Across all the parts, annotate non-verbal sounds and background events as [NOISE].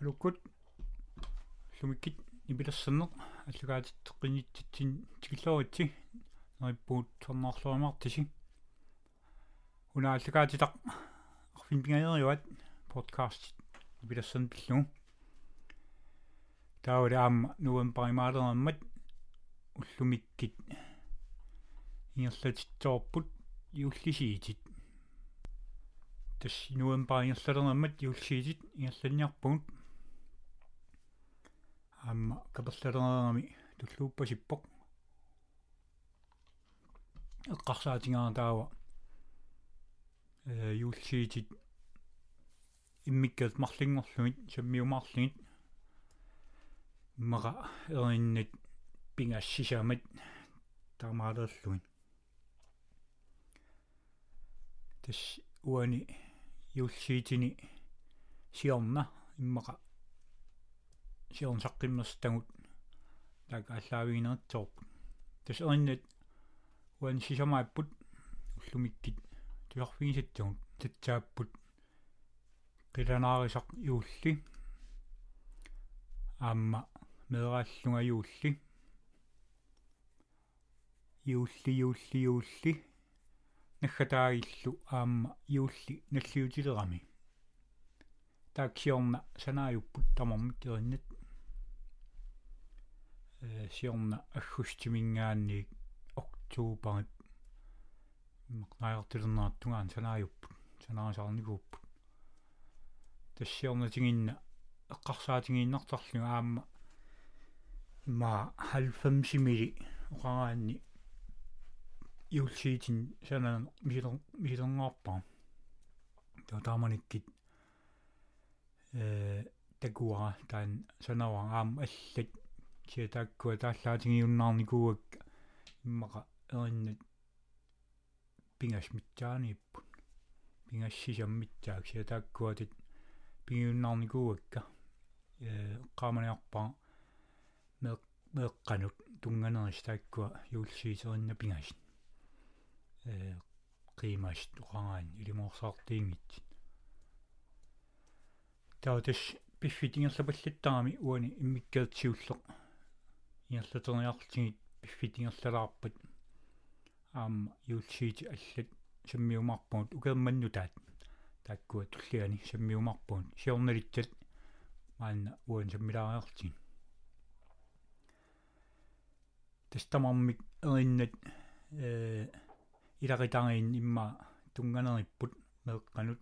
алуккут лумиккит ипилассаннеқ аллагаатиттеққинитситсин тикиллооритси нериппуут сорноорлуамартиси унааллагаатитақ арфинпингаериуат подкаст ипилассан пиллу таавали аама нуам паримаалераммат уллумиккит. Ингерлатитсоорпут иуллисиитит тас нуам парингерлалераммат иуллисиитит ингерланниарпугут аама каперлалерами туллууппасиппоқ эққарсаатингаа таава. Э юулсиитит иммиккат марлингорлугит саммиумаарлигит мара эриннит пингассисаамат таамаалерлугит тас уани юулсиитини сиорна иммаqa сиорн саққиммерстагут така аллаавигинерторпут тас эриннит уан сисамааппут уллумиккит туларфигисаттагут татсааппут qilanaarisoq аама мерааллунга юулли юулли юулли юулли наггатаагиллу аама юулли наллиутилерами тааксиорна санааюппут тамармик ериннат э сиорна аггустимингаанник октообарип мақнаартилернааттунгаан санааюппут санаасаарникууппут тассиорнатигинна эққарсаатигииннартарлу аама ма 90 мили оқараанни юлсиитин санан мисилер мисилернаарпаа тааманиккит э такуара таан санаваа аама аллат сиатааккуа тааллаатигиуннаарникууак иммаqa эриннат пингасмитсаанииппут пингассисаммитсаак сиатааккуатит пингиуннаарникууакка э qaamaniarpaa meeqqanut tunganeris taakkuа юулсиисеринна пингасит э qiimast uqangaan илимоорсаартиингит таутас пиффитингерлапаллаттарами уани иммиккаатсиуллеқ ингерлатерниартигит пиффитингерлалаарпат аама юулсиити аллат саммиумарпуут укерманну таат. Тааккуа туллиани саммиумарпуун сиорналитсат маанна уан саммилаариартин тестамармик эриннат э иларитариин имма тунганериппут меэкканут.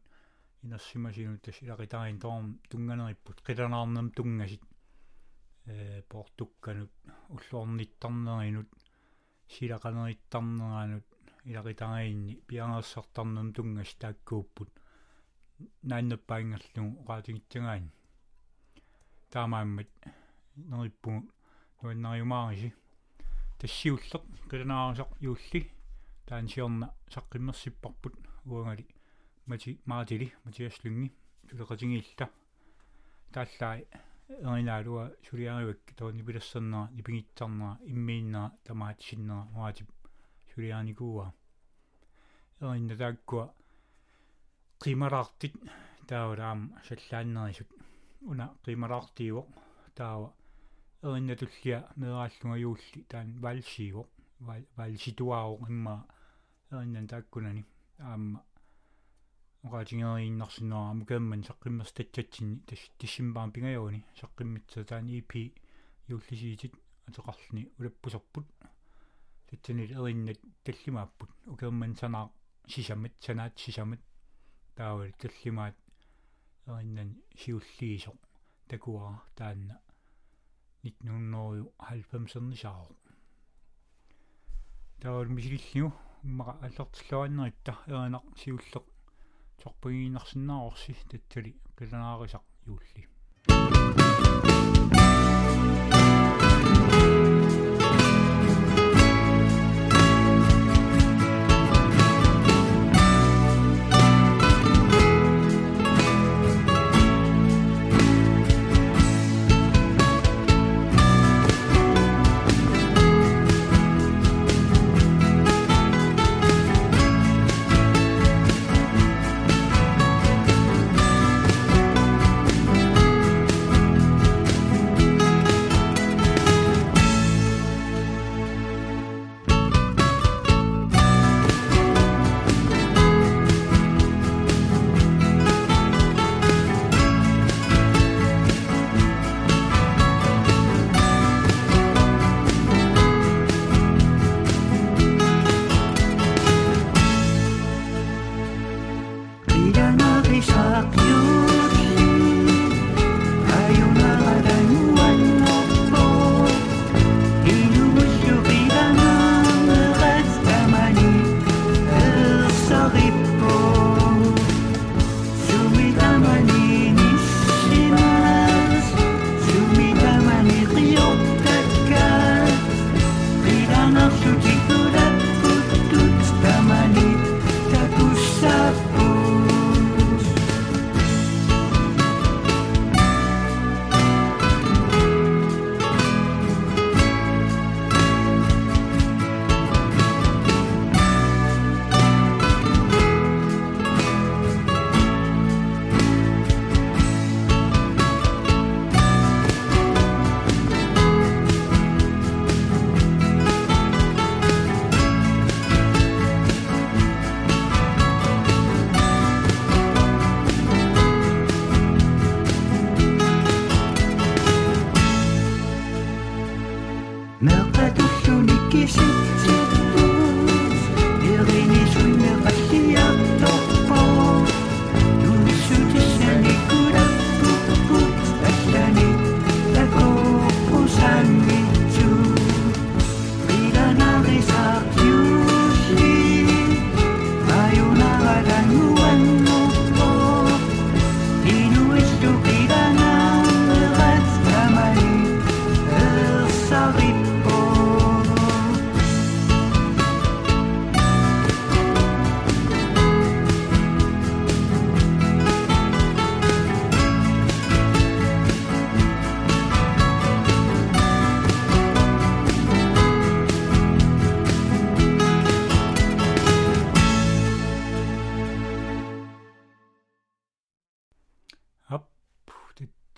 Инерсимасинут тас иларитариин тоорм тунганериппут қиланаарнам тунгасит э портукканут уллуорниттарнеринут силақанериттарнераанут иларитариинни пиангерсартарнам тунгас тааккууппут нааннаппаингерлу оqaатигитсагаани таамааммат нериппугу нуаннариумаариси тассиуллеq qilanaarisoq юулли. Таансиорна саққиммерсиппарпут уангали. Мати маатили матиаслунги тулеқатингиилла. Тааллаи эринaalуа сулиаривак тоони пилассернера нипигитсарнера иммииннера тамаатсиннера маатип сулиааникууа эринна тааккуа qimaraartit таавраам саллааннерисут уна qimaraartiivoq таава эриннатуллиа мерааллунга юулли таан валсиивоq валситуаавоq имма эриннан тааккунани аама оqaатингерииннарсинера амукаамман тас тиссимбаам пингаюуни саққиммитса таан ипи юуллисиитит атеқарлни улаппусерпут татсанил эриннат таллимааппут укаамман санаа сисамат санаат сисамат таавал таллимаат эриннан сиуллиисо такуа таанна 1990-ернисаару таавал мисилиллиу иммаqa аллертиллуаннеритта эринақ сиуллеқ сорпагииннарсинаарорси татсали qilanaarisak юулли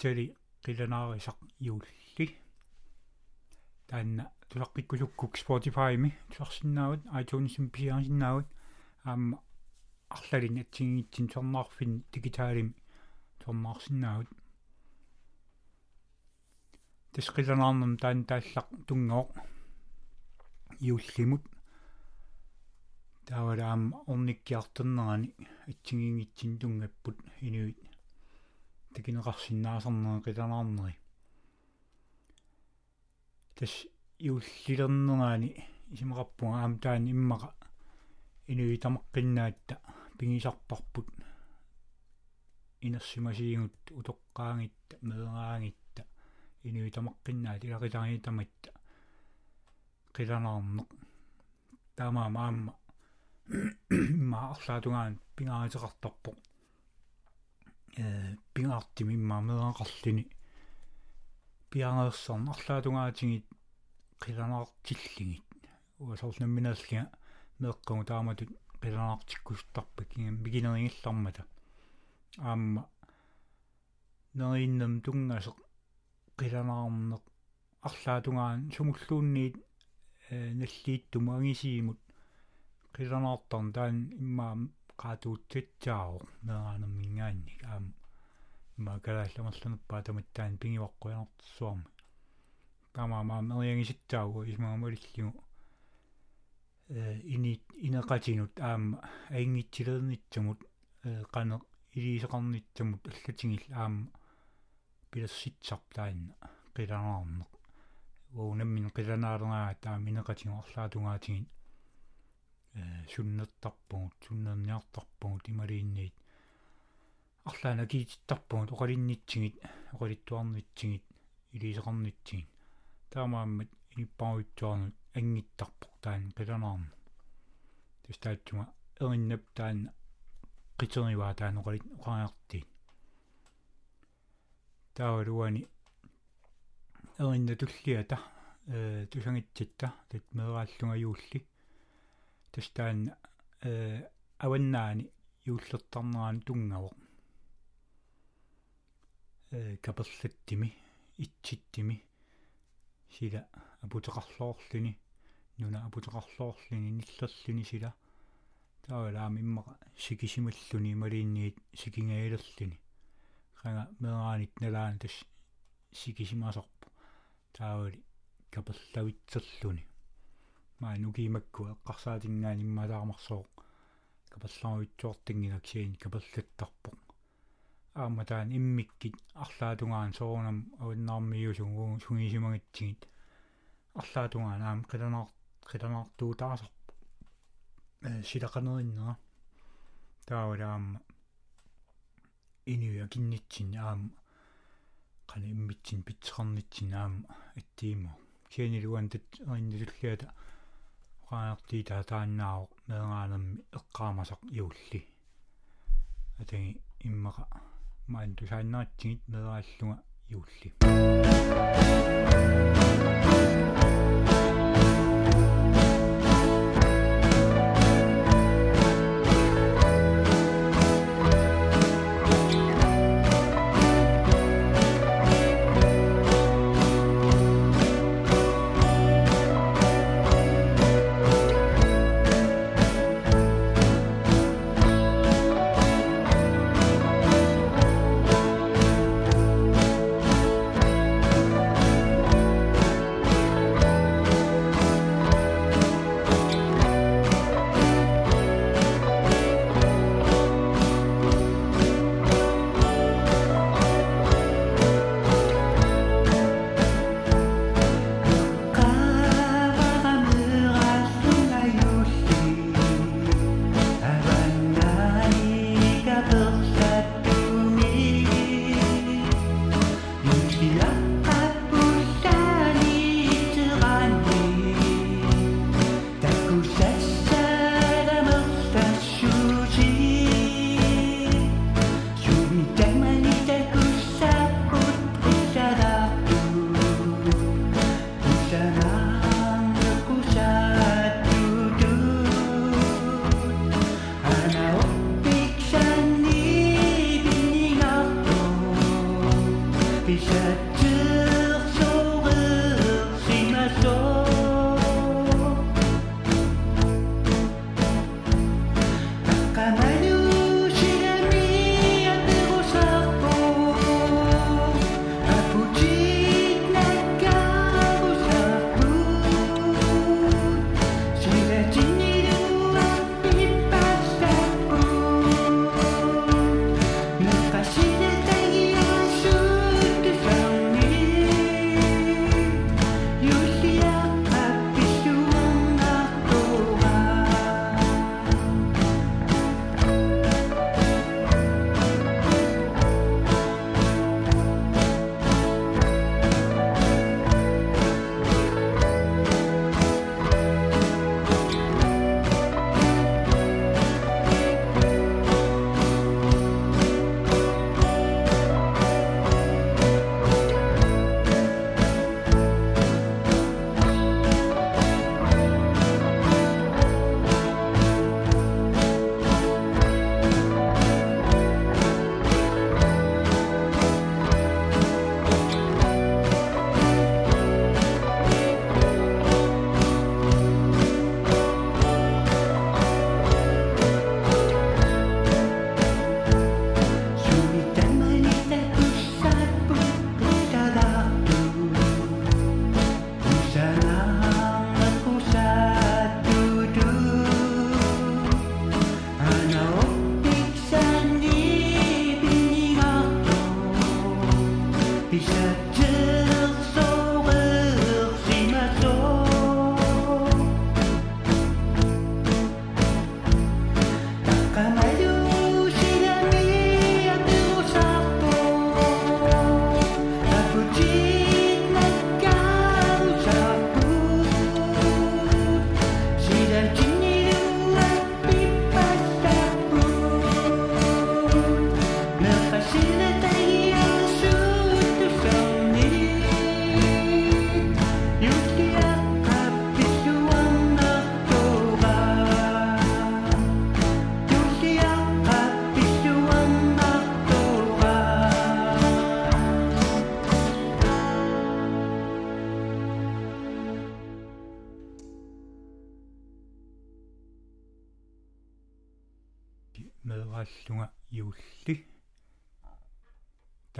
итсали qilanarisaq iulli таанна тулаққиккулуккук Spotify-ми тусарсиннаават iTunes-им пиарсиннаават аама арлалин атсигиитсин сорнаарфин дигитaalим сорнаарсиннаават тисқиланаарнам таан тааллақ тунгоо иуллимут таавалаам орниккиартернерани атсигингитсин тунгаппут инуит такинеқарсинаасарнера қиланаарнери тас иуллилернерани исимақарпунга аам таан иммақа инуитамаққиннаатта пигисарпарпут инерсимасиигут утоққаангитта меэраангитта инуитамаққиннаат илақитаритаматта қиланаарнеқ таамаа маама [COUGHS] маарлаатунгаан пингааритеқартарпоқ э пингаартими иммаамеэқарлини пиангерсарн арлаатунгаатингит қиланаартиллигит уасорнамминааллига меэққугу тааматут қиланаартиккустарпак кигам мигинерингиллармата аама нериннам тунгасеқ қиланаарнеқ арлаатунгаан сумуллуунниит э наллииттума ангисиимут. Qilanaartarn taan immaa qaatuutsitsaao meeraanammingaanni aam имма калаалламерлунерпаа таматтаан пингиваққуянартсуарми тама маа мериангиситтаагу исмаамалиллигу э ини инеқатинут аама аингитсилернитсамут э қане илисеқарнитсамут аллатингил аама пиласситсар таанна қиланаарнеқ уунаммин қиланаалернаа таама инеқатингу арлаатунгаатигит суннертарпугут суннерниартарпугут ималиинниит арлаана киититтарпугут оқалиннитсигит оқалиттуарнитсигит илисеқарнитсигит таамааммат иниппаруитсуарнут ангиттарпоқ таан қиланаарна тустаатсума эриннап таан қитериваа таан оқалит оқариартиит таавалуани эринна туллиата э тусангитситта тат мерааллунга юулли тастаан э аваннаани юуллертарнераани тунгавоқ э каперлаттими итситтими сила апутеқарлоорлүни нуна апутеқарлоорлүни ниллерлүни сила. Таавалаами иммаqa сикисималлүни малиинниит сикингаилерлүни қанга мераанит налаани тас сикисимасорпу таавали каперлавитсерлүни нукиимакку эққарсаатингаани иммалаармарсоо капалларуитсуортингинаксиин капаллаттарпоқ аама таан иммиккит арлаатунгаан соорунам авиннаармиусугу сунгисимагитсигит арлаатунгаан аам қиланаар қиланаартуутаасарпо э силақанериннера таавалаама инуя киннитсин аама қана иммитсин питсеқарнитсин аама аттиимо кианилуан тат эриннилуллиата qaartii taataannaao meeraanammi eqqaamasaq iulli atagi immaqa maan tusaannaatsigit meeraallunga iulli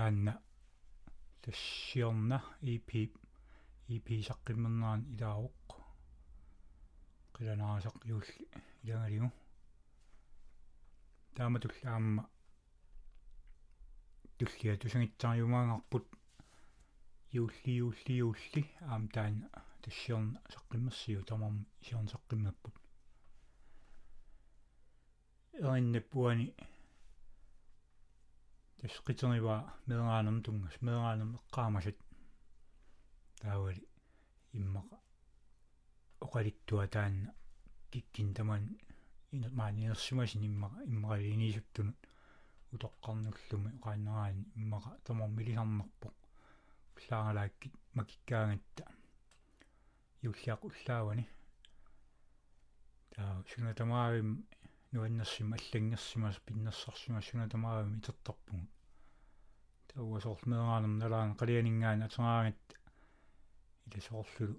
таанна тассиорна EP EP саққиммернаан илаавоқ қиланаасақ иулли илангалигу таама туллаама туллиа тусангитсариумаангарпут иулли иулли иулли аам таана тассиорна саққиммерсиу тамам сиорн саққиммаппут эриннаппуани тасқитернива меэраанам тунгас меэраанам эққаамасат таавали иммаqa оқалиттуа таанна киккин таман ина maaниерсимасин иммаqa иммaqалинисуттунут утоққарнуллуми оқааннераани иммаqa тамар милисарнарпоқ уллаагалааккит макиккаагатта юллиақ уллаавани таа суна тамаавим нуаннерсима аллангерсимас пиннерсарсима сунатамаавами итертарпугу тауасоорлмеераанам налаан қалианингаан атераагат иласоорлулу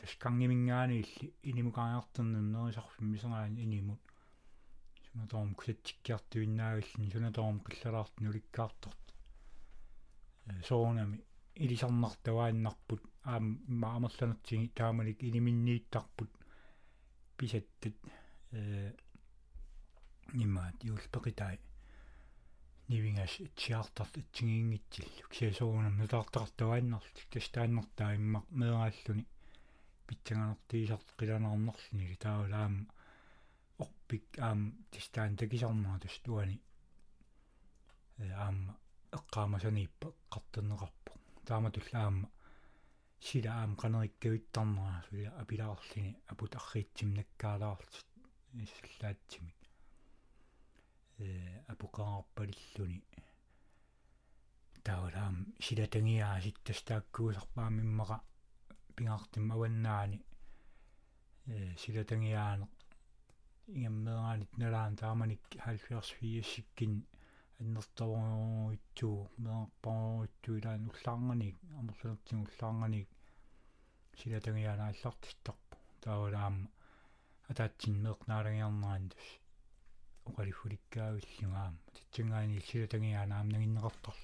таскангимингаани илли инимукааяртернун нерисарфим мисераани инимут. Сунаторм кусатсиккиартуиннаагиллни сунаторм қиллалаартну уликкаартарт соонами илисарнартавааннарпут аам маамерланертиги таамалик иниминнииттарпут писаттат э нимаат юулпеқитай нивингас тиартарт итсигиингитсиллу кисасуунам нутаартартуааннарлу тастааннартаа имма меэрааллуни питсанганертиисарт қиланаарнерлуни таавалаама орпик аам тастаан такисарнаа тастуани э аама эққаамасанииппа қартеннеқарпо таама туллаама сила аам канериккавиттарнера суя апилаарлини апут арриитсим наккаалаарлут исаллаатсимик апукаарпалиллуни таулаам силатангиаа ситтастааккуусарпаамиммаqa пингаартим аваннаани. Э силатангиаане ингаммераанит налаан тааманик 70 фиассиккин аннертаворуитсуу меэрпаруит туилаан уллаарнганик амерлунертин уллаарнганик силатангианааллартитторпу таавалаама атаатсин меэқнаалагиарнаан оқалиффуликкаагиллунгаама титсингаани силатангианаамнагиннеқарторл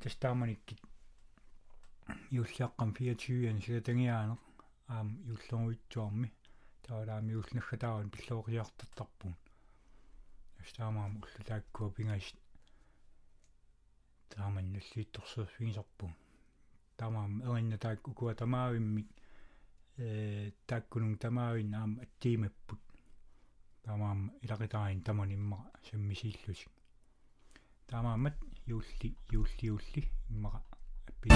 тастааманиккит юллиаққам 24 силатангиаане аам юллоруитсуарми таавалаами улнаггатаарун пиллоориартаттарпун тастаамаам уллулааккуа пингасит тааман нуллиитторсуусвигисарпун тамаам эринна таак укуа тамаавиммик э таккунун тамаавин аам аттиимаппут тамаам илақитараин таман иммара саммисииллусик тамаамат юулли юулли юулли иммара аппи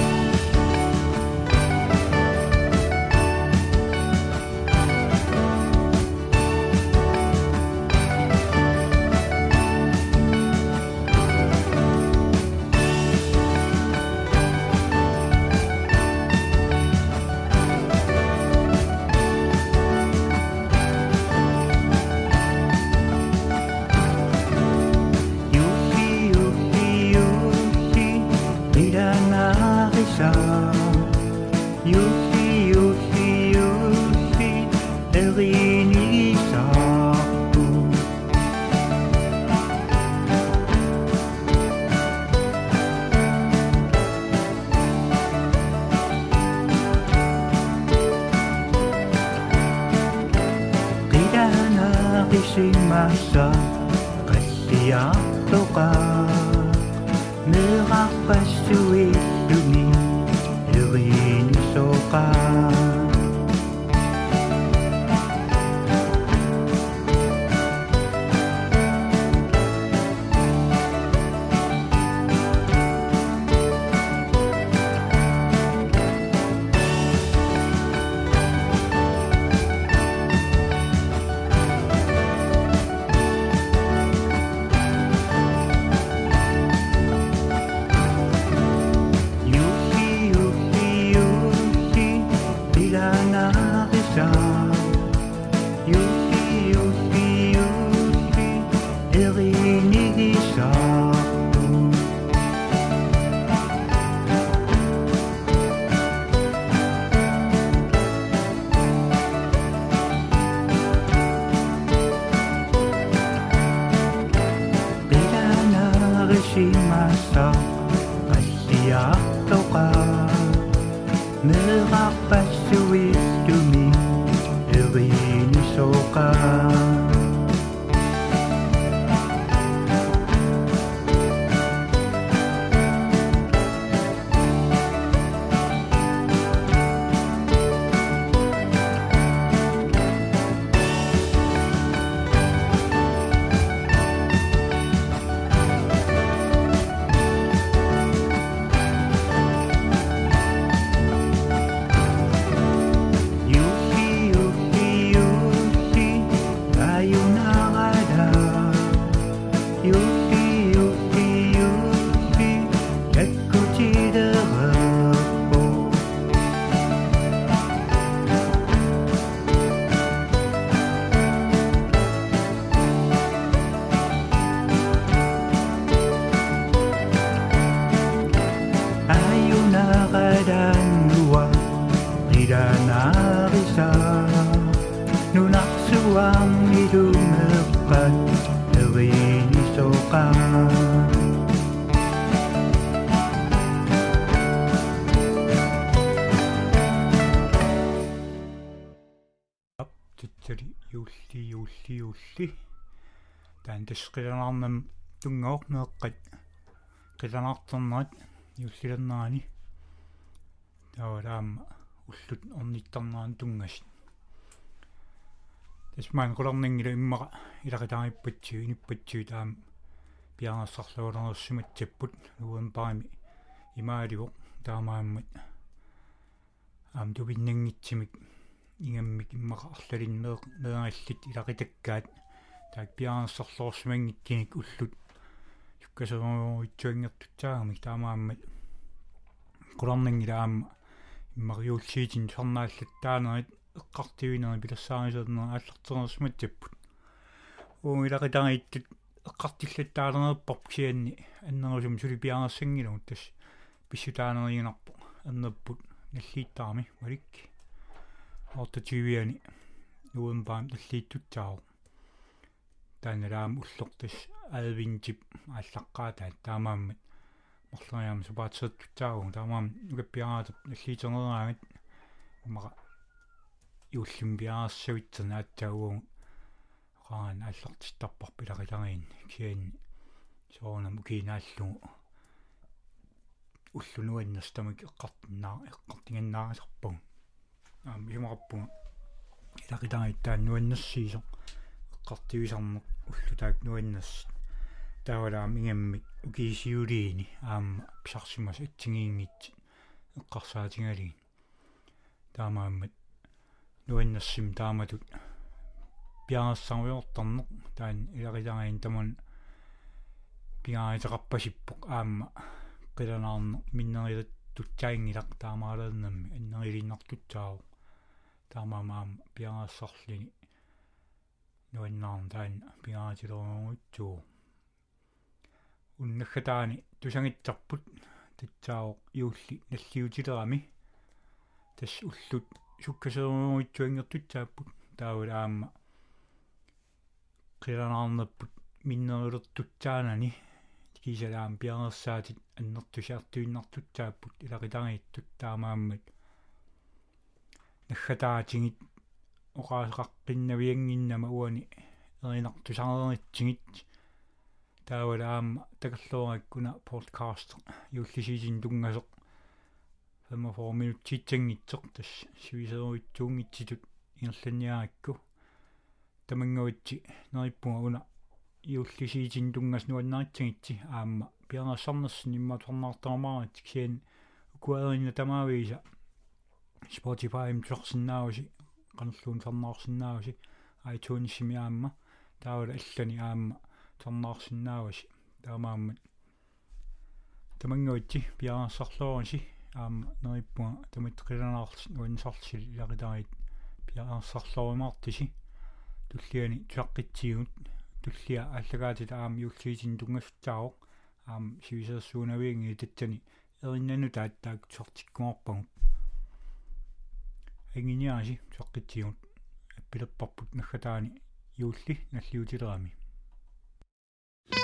chocar. тасқиланарнам тунгоорнеэққат қиланартернерат юллилернаани таавалаама уллут орниттарнаан тунгас тасмаан qulorningila иммара илақитаариппатсиу иниппатсиу таам пиарнассарлуулернерсиматсаппут нуэмпарами имааливо таамааммат аам тувиннангитсимик ингаммик иммаqa арлалин меэ меэраллит илақитаккаат таак пиарнассорлуорсимангиккиник уллут юккасерууитсуангертутсаагами таамааммат куларнангилаама иммариулсиитин сарнааллаттаанерит эққартивинери пилассаарисернер ааллартернерсматсаппут уу илақитарииттут эққартиллаттаалернерпарп кианни аннерусум сулипиаерсангилу тас писсутаанеригинарпо аннерпут наллииттарми валик ортативиани нуумбаам таллииттутсаару таанераам уллортас аавинтип ааллаққаатаат таамааммат морлариам супаатсерттутсаагу таамаам нукаппиараатап наллиитернераамат мара иуллим пиаарсавитсерна ааттаагуун qaан аллартиттарпар пиларилариин киан соонам киинааллугу уллунуаннастамик эққартнаа эққартинганнаарисарпуг аам юмараппуга илақитариттаан нуаннассиисо эққартивисарнеқ уллутаак нуаннас таавалаам ингаммик укисиулиини аама писарсимас атсигиингит эққарсаатингалиин таамааммат нуаннассим тааматут пиаассарвиортарнеқ таан иларилараин таман пиааитеқарпасиппоқ аама qilanaarne minnerilат tutsaingilaq taamaалернамми аннерилиннартутсаагу таамаамаама пиараассарлини нуаннаарн таан пиаатилорунгутсуу уннаггатаани тусангитсарпут татсао иулли. Наллиутилерами. Тас уллут. Суккасерунгуитсуангертутсааппут таавал аама. Qilanaarnerput minnerilертутсаанани кисалаам пианерсаатит аннертусаартуиннартутсааппут илақитарииттут таамааммат. Наггатаатингит оқаасеқаққиннавиангиннама уани. Эринартусарернитсигит таавалаама такаллуараккуна подкаст юллисиисин тунгасеқ 45 минуттитсангитсеқ тас сивисеруитсуунгитситут ингерланиаракку тамангуитси нериппунга уна иуллисиитин тунгас нуаннаатсигитси аама пианерсарнерсин имматорнаартаамаарат киан укуаерина тамаависа Spotify им торсиннааси канерлуун сарнаарсиннааси iTunes сими аама таавала аллани аама торнаарсиннааваси таамааммат тамангуитси пианерсарлуораси аама нериппуга тамиттеқиланаарс нуансарлсил илақитарит пианерсарлуримаартиси туллиани туаққитсигут туллиа аллагаатит аам юллиисин тунгассаароq аам сивисерсуунавиинги татсани эриннану тааттаак сортиккуарпагут агиниааси соққитсигут аппилерпарпут наггатаани юулли наллиутилерами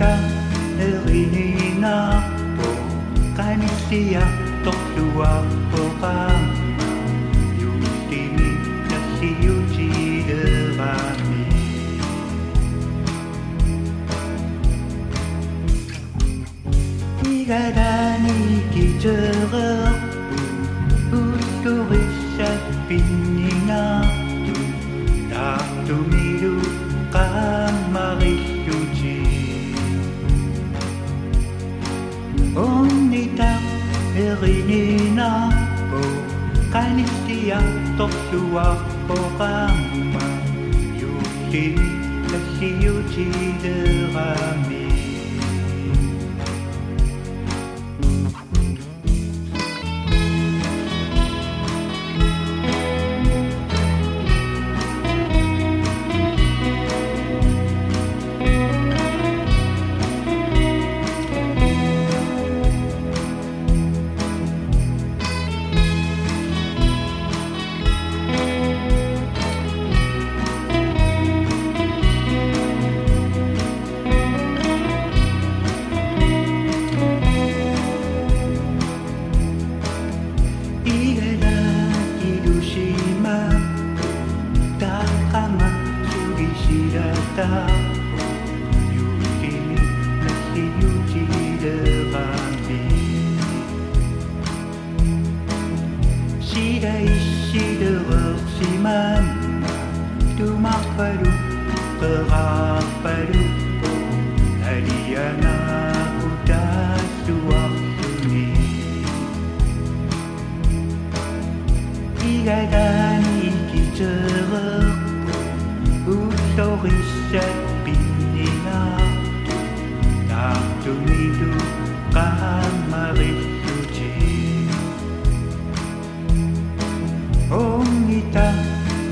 Niitä elina po, kai niitä tohtua pokaa. ninako Kanistiya tohtua pokamma Yuki tashi de derami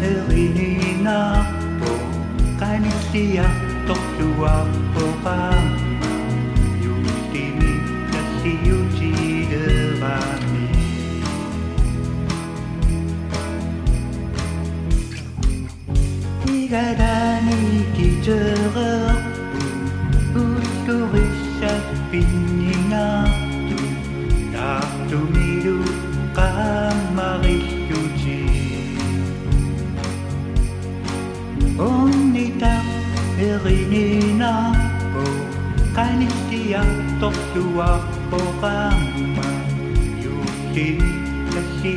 elinapo kanistia to you Juhtimi ja siun Kanis siyang toktuwa o kama Yuki kasi